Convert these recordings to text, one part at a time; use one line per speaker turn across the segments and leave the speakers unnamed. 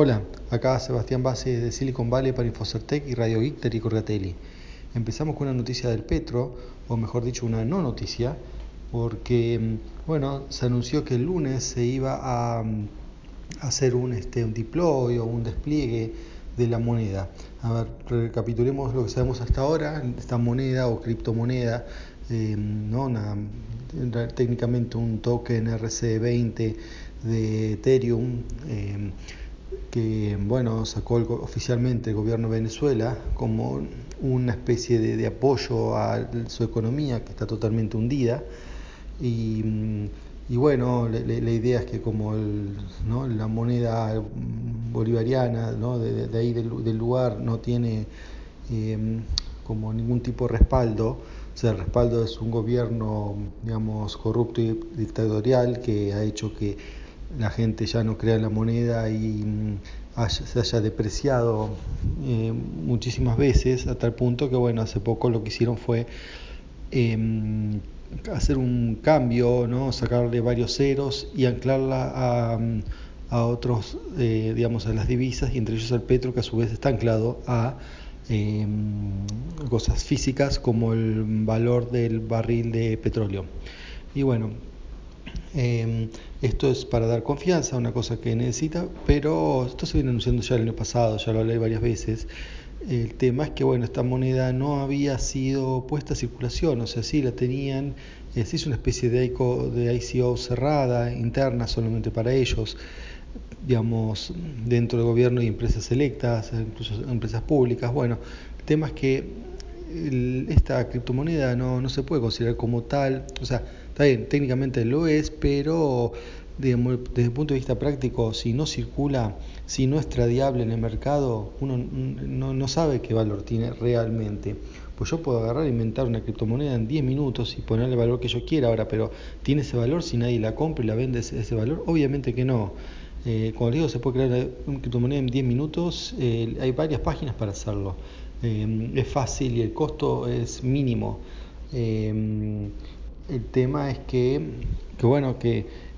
Hola, acá Sebastián Base de Silicon Valley para Infocertec y Radio Geek y Corgatelli. Empezamos con una noticia del Petro, o mejor dicho, una no noticia, porque mm, bueno, se anunció que el lunes se iba a, mm, hacer un, este, deploy o un despliegue de la moneda. A ver, recapitulemos lo que sabemos hasta ahora, esta moneda o criptomoneda, eh, ¿no? técnicamente un token RC20 de Ethereum. Eh, que bueno, sacó oficialmente el gobierno de Venezuela como una especie de, apoyo a su economía que está totalmente hundida. Y, bueno, la, idea es que como la moneda bolivariana de, ahí del, lugar no tiene em, como ningún tipo de respaldo, o sea, el respaldo es un gobierno, digamos, corrupto y dictatorial que ha hecho que la gente ya no crea en la moneda y mm, se haya depreciado eh, muchísimas veces, a tal punto que, bueno, hace poco lo que hicieron fue em, hacer un cambio, ¿no? sacarle varios ceros y anclarla a, mm, otros, eh, digamos, a las divisas y entre ellos al petro, que a su vez está anclado a em, cosas físicas como el valor del barril de petróleo. Y bueno, Em, esto es para dar confianza, una cosa que necesita, pero esto se viene anunciando ya el año pasado, ya lo hablé varias veces. El tema es que bueno, esta moneda no había sido puesta a circulación, o sea, sí la tenían, eh, se hizo una especie de ICO, de ICO cerrada, interna solamente para ellos, digamos, dentro del gobierno y empresas selectas, incluso empresas públicas. Bueno, el tema es que esta criptomoneda no, no se puede considerar como tal, o sea, Está bien, técnicamente lo es, pero desde el punto de vista práctico, si no circula, si no es tradiable en el mercado, uno no, sabe qué valor tiene realmente. Pues yo puedo agarrar e inventar una criptomoneda en 10 minutos y ponerle el valor que yo quiera ahora, pero ¿tiene ese valor si nadie la compra y la vende ese, valor? Obviamente que no. Eh, como digo, se puede crear una criptomoneda en 10 minutos, eh, hay varias páginas para hacerlo. Eh, es fácil y el costo es mínimo. Eh, el tema es que, bueno, que,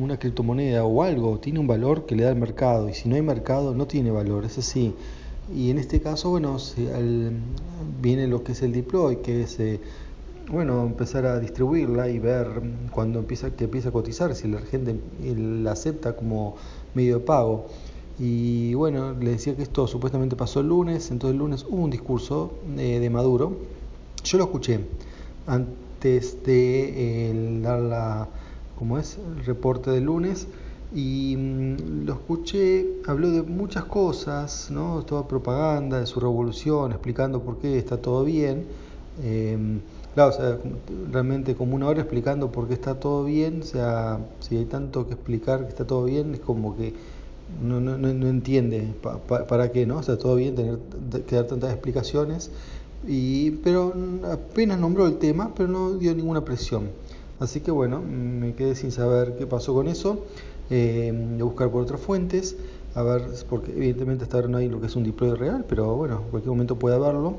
una criptomoneda o algo tiene un valor que le da el mercado y si no hay mercado no tiene valor, es así. Y en este caso, bueno, viene lo que es el deploy, que es, eh, bueno, empezar a distribuirla y ver cuando empieza, que empieza a cotizar, si la gente la acepta como medio de pago. Y bueno, le decía que esto supuestamente pasó el lunes, entonces el lunes hubo un discurso eh, de Maduro. Yo lo escuché antes de eh, dar la, como es, el reporte del lunes y mm, lo escuché, habló de muchas cosas, ¿no? toda propaganda de su revolución, explicando por qué está todo bien. Em, claro, o sea, realmente como una hora explicando por qué está todo bien, o sea, si hay tanto que explicar que está todo bien, es como que no, no, no entiende para qué, ¿no? O sea, todo bien tener que dar tantas explicaciones y, pero apenas nombró el tema, pero no dio ninguna presión. Así que bueno, me quedé sin saber qué pasó con eso, eh, de buscar por otras fuentes, a ver, porque evidentemente hasta ahora no hay lo que es un deploy real, pero bueno, en cualquier momento puede haberlo.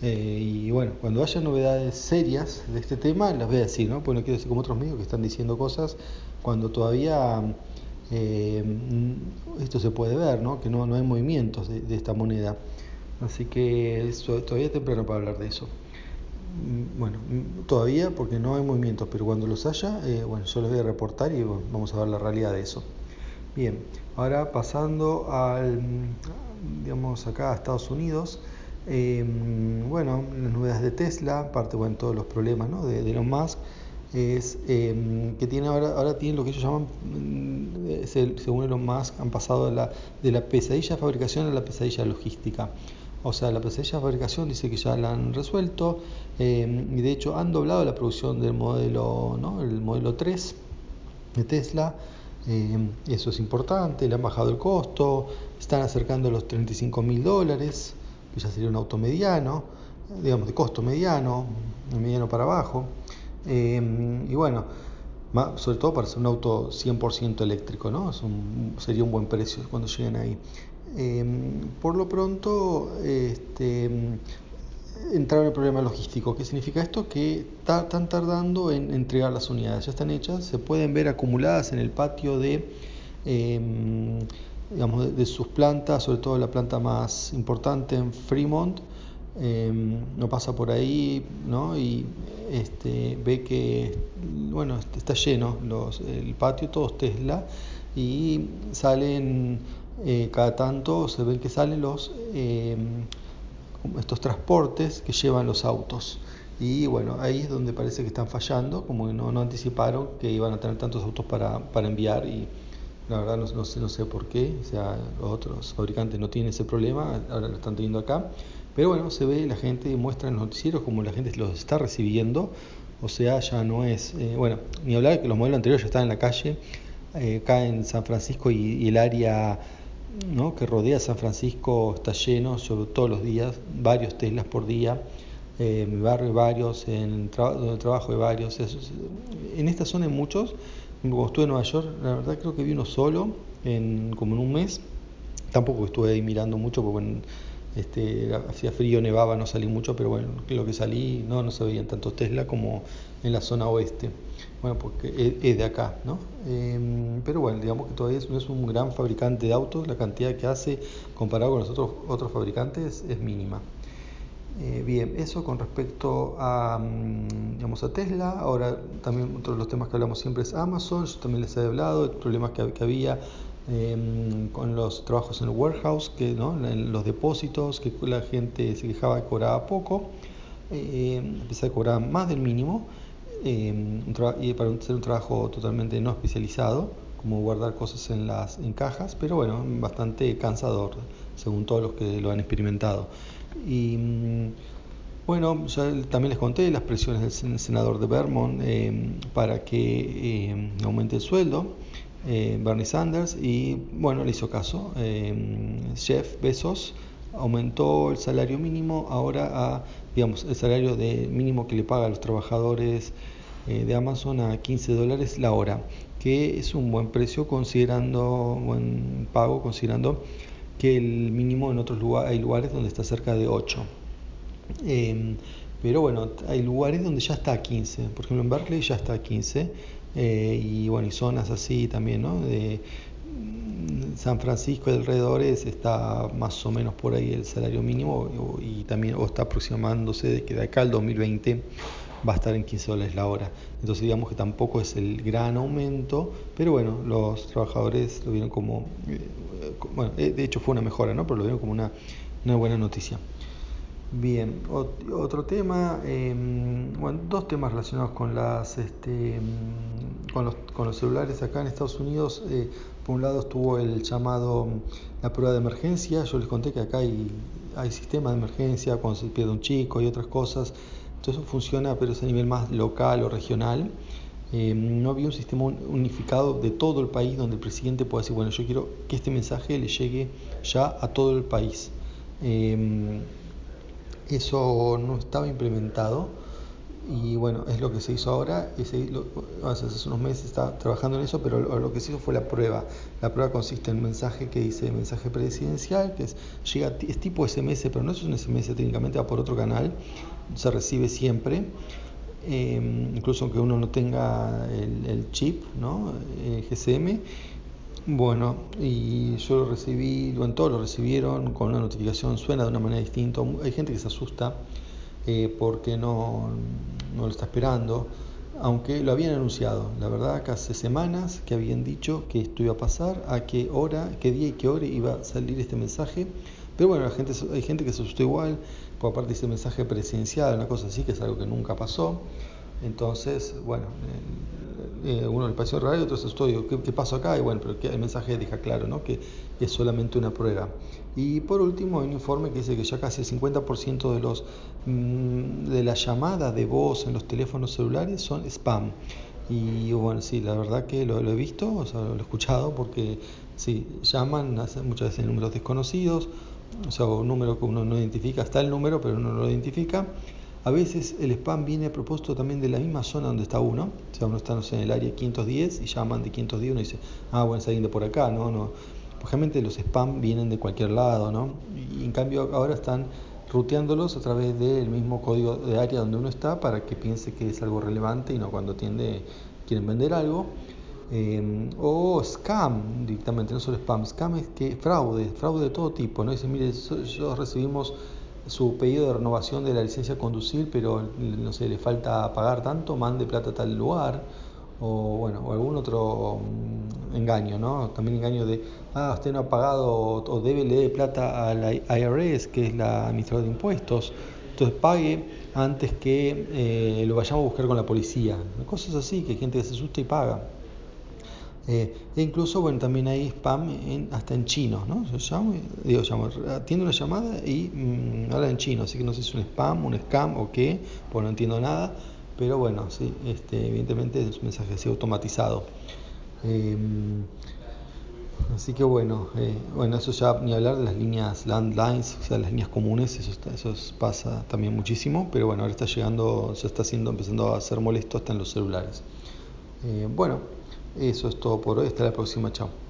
Eh, y bueno, cuando haya novedades serias de este tema, las voy a decir, ¿no? Pues no quiero decir como otros medios que están diciendo cosas cuando todavía eh, esto se puede ver, ¿no? Que no, no hay movimientos de esta moneda. Así que todavía es temprano para hablar de eso. Mm, bueno, mm, todavía porque no hay movimientos, pero cuando los haya, eh, bueno, yo les voy a reportar y vamos a ver la realidad de eso. Bien, ahora pasando al, digamos, acá a Estados Unidos, eh, bueno, las novedades de Tesla, aparte, bueno, todos los problemas ¿no? de, Elon Musk, es eh, que tiene ahora, ahora tienen lo que ellos llaman, mm, según Elon Musk, han pasado de la, de la pesadilla de fabricación a la pesadilla logística. O sea, la pesadilla de fabricación dice que ya la han resuelto eh, y de hecho han doblado la producción del modelo, ¿no? el modelo 3 de Tesla. Eh, eso es importante, le han bajado el costo, están acercando los 35 mil dólares, que ya sería un auto mediano, digamos de costo mediano, mediano para abajo. Eh, y bueno, sobre todo para ser un auto 100% eléctrico, ¿no? sería un buen precio cuando lleguen ahí. Em, por lo pronto, este, entraron en el problema logístico. ¿Qué significa esto? Que están tardando en entregar las unidades. Ya están hechas, se pueden ver acumuladas en el patio de em, digamos, de, sus plantas, sobre todo la planta más importante en Fremont, em, no pasa por ahí, ¿no? Y este, ve que, bueno, está lleno los, el patio, todos Tesla, y salen eh, cada tanto, se ven que salen los em, estos transportes que llevan los autos. Y bueno, ahí es donde parece que están fallando, como no, no anticiparon que iban a tener tantos autos para, para enviar y la verdad no, sé, no sé por qué, o sea, los otros fabricantes no tienen ese problema, ahora lo están teniendo acá. Pero bueno, se ve, la gente muestra en los noticieros como la gente los está recibiendo, o sea, ya no es, eh, bueno, ni hablar que los modelos anteriores ya están en la calle, eh, acá en San Francisco y, el área ¿no? que rodea San Francisco está lleno sobre todos los días, varios Teslas por día eh, en mi barrio varios, en donde trabajo hay varios. en esta zona hay muchos. Como estuve en Nueva York, la verdad creo que vi uno solo, en, como en un mes. Tampoco estuve ahí mirando mucho porque este, hacía frío, nevaba, no salí mucho, pero bueno, lo que salí no, no se veían tantos Tesla como en la zona oeste. Bueno, porque es, de acá, ¿no? Em, pero bueno, digamos que todavía no es un gran fabricante de autos, la cantidad que hace comparado con los otros, otros fabricantes es mínima. Eh, bien, eso con respecto a, mm, digamos, a Tesla. Ahora también otro de los temas que hablamos siempre es Amazon. Yo también les he hablado de problemas que, había em, con los trabajos en el warehouse, que, ¿no? en los depósitos, que la gente se quejaba que cobraba poco. Eh, empecé a cobrar más del mínimo em, y para hacer un trabajo totalmente no especializado como guardar cosas en las en cajas pero bueno bastante cansador según todos los que lo han experimentado y mm, bueno, ya también les conté las presiones del senador de Vermont eh, para que aumente el sueldo, eh, Bernie Sanders, y bueno, le hizo caso. Jeff Bezos aumentó el salario mínimo ahora a, digamos, el salario de mínimo que le paga a los trabajadores de Amazon a 15 dólares la hora, que es un buen precio considerando, buen pago considerando que el mínimo en otros lugares hay lugares donde está cerca de 8. Em, pero bueno, hay lugares donde ya está a 15. Por ejemplo, en Berkeley ya está a 15. Eh, y bueno, y zonas así también, ¿no? De mm, San Francisco y alrededores está más o menos por ahí el salario mínimo y también o está aproximándose de que de acá al 2020 va a estar en 15 dólares la hora. Entonces digamos que tampoco es el gran aumento, pero bueno, los trabajadores lo vieron como, eh, bueno, eh, de hecho fue una mejora, ¿no? Pero lo vieron como una, una buena noticia. Bien, otro tema, em, bueno, dos temas relacionados con las, este, em, con los, con los celulares acá en Estados Unidos. Eh, por un lado estuvo el llamado la prueba de emergencia. Yo les conté que acá hay, hay sistema de emergencia cuando se pierde un chico y otras cosas. Entonces eso funciona, pero es a nivel más local o regional. Eh, no había un sistema unificado de todo el país donde el presidente pueda decir, bueno, yo quiero que este mensaje le llegue ya a todo el país. Eh, eso no estaba implementado y bueno, es lo que se hizo ahora. hace unos meses estaba trabajando en eso, pero lo, que se hizo fue la prueba. La prueba consiste en un mensaje que dice mensaje presidencial, que es, llega, es tipo SMS, pero no es un SMS técnicamente, va por otro canal se recibe siempre, em, incluso aunque uno no tenga el, chip, ¿no? El GSM. Bueno, y yo lo recibí, bueno, todos lo recibieron con una notificación, suena de una manera distinta. Hay gente que se asusta eh, porque no, no lo está esperando, aunque lo habían anunciado, la verdad, que hace semanas que habían dicho que esto iba a pasar, a qué hora, qué día y qué hora iba a salir este mensaje. Pero bueno, la gente, hay gente que se asustó igual, por aparte dice mensaje presidencial, una cosa así, que es algo que nunca pasó. Entonces, bueno, eh, uno le pareció raro y otro se asustó, ¿qué, ¿qué, pasó acá? Y bueno, pero el mensaje deja claro, ¿no? Que es solamente una prueba. Y por último, hay un informe que dice que ya casi el 50% de, los, mm, de las llamadas de voz en los teléfonos celulares son spam. Y bueno, sí, la verdad que lo, he visto, o sea, lo he escuchado, porque sí, llaman muchas veces números desconocidos, o sea, un número que uno no identifica, está el número, pero uno no lo identifica. A veces el spam viene a propósito también de la misma zona donde está uno, o sea, uno está en el área 510 y llaman de 510 uno dice, ah, bueno, es alguien de por acá, no, no. Realmente los spam vienen de cualquier lado, ¿no? Y en cambio ahora están ruteándolos a través del mismo código de área donde uno está para que piense que es algo relevante y no cuando tiende, quieren vender algo. Eh, o scam directamente, no solo spam, scam es que fraude, fraude de todo tipo, ¿no? Dice, mire, nosotros recibimos su pedido de renovación de la licencia de conducir, pero no sé, le falta pagar tanto, mande plata a tal lugar, o bueno, o algún otro mm, engaño, ¿no? También engaño de, ah, usted no ha pagado o debe de plata a la IRS, que es la administradora de impuestos, entonces pague antes que eh, lo vayamos a buscar con la policía, cosas así, que gente se asusta y paga. Eh, e incluso, bueno, también hay spam hasta en chino, ¿no? Yo llamo, digo, llamo, atiendo una llamada y mm, habla en chino, así que no sé si es un spam, un scam o qué, pues no entiendo nada, pero bueno, sí, este, evidentemente es un mensaje así automatizado. Em, así que bueno, eh, bueno, eso ya ni hablar de las líneas landlines, o sea, las líneas comunes, eso, eso pasa también muchísimo, pero bueno, ahora está llegando, se está haciendo, empezando a ser molesto hasta en los celulares. Eh, bueno, eso es todo por hoy. Hasta la próxima. Chao.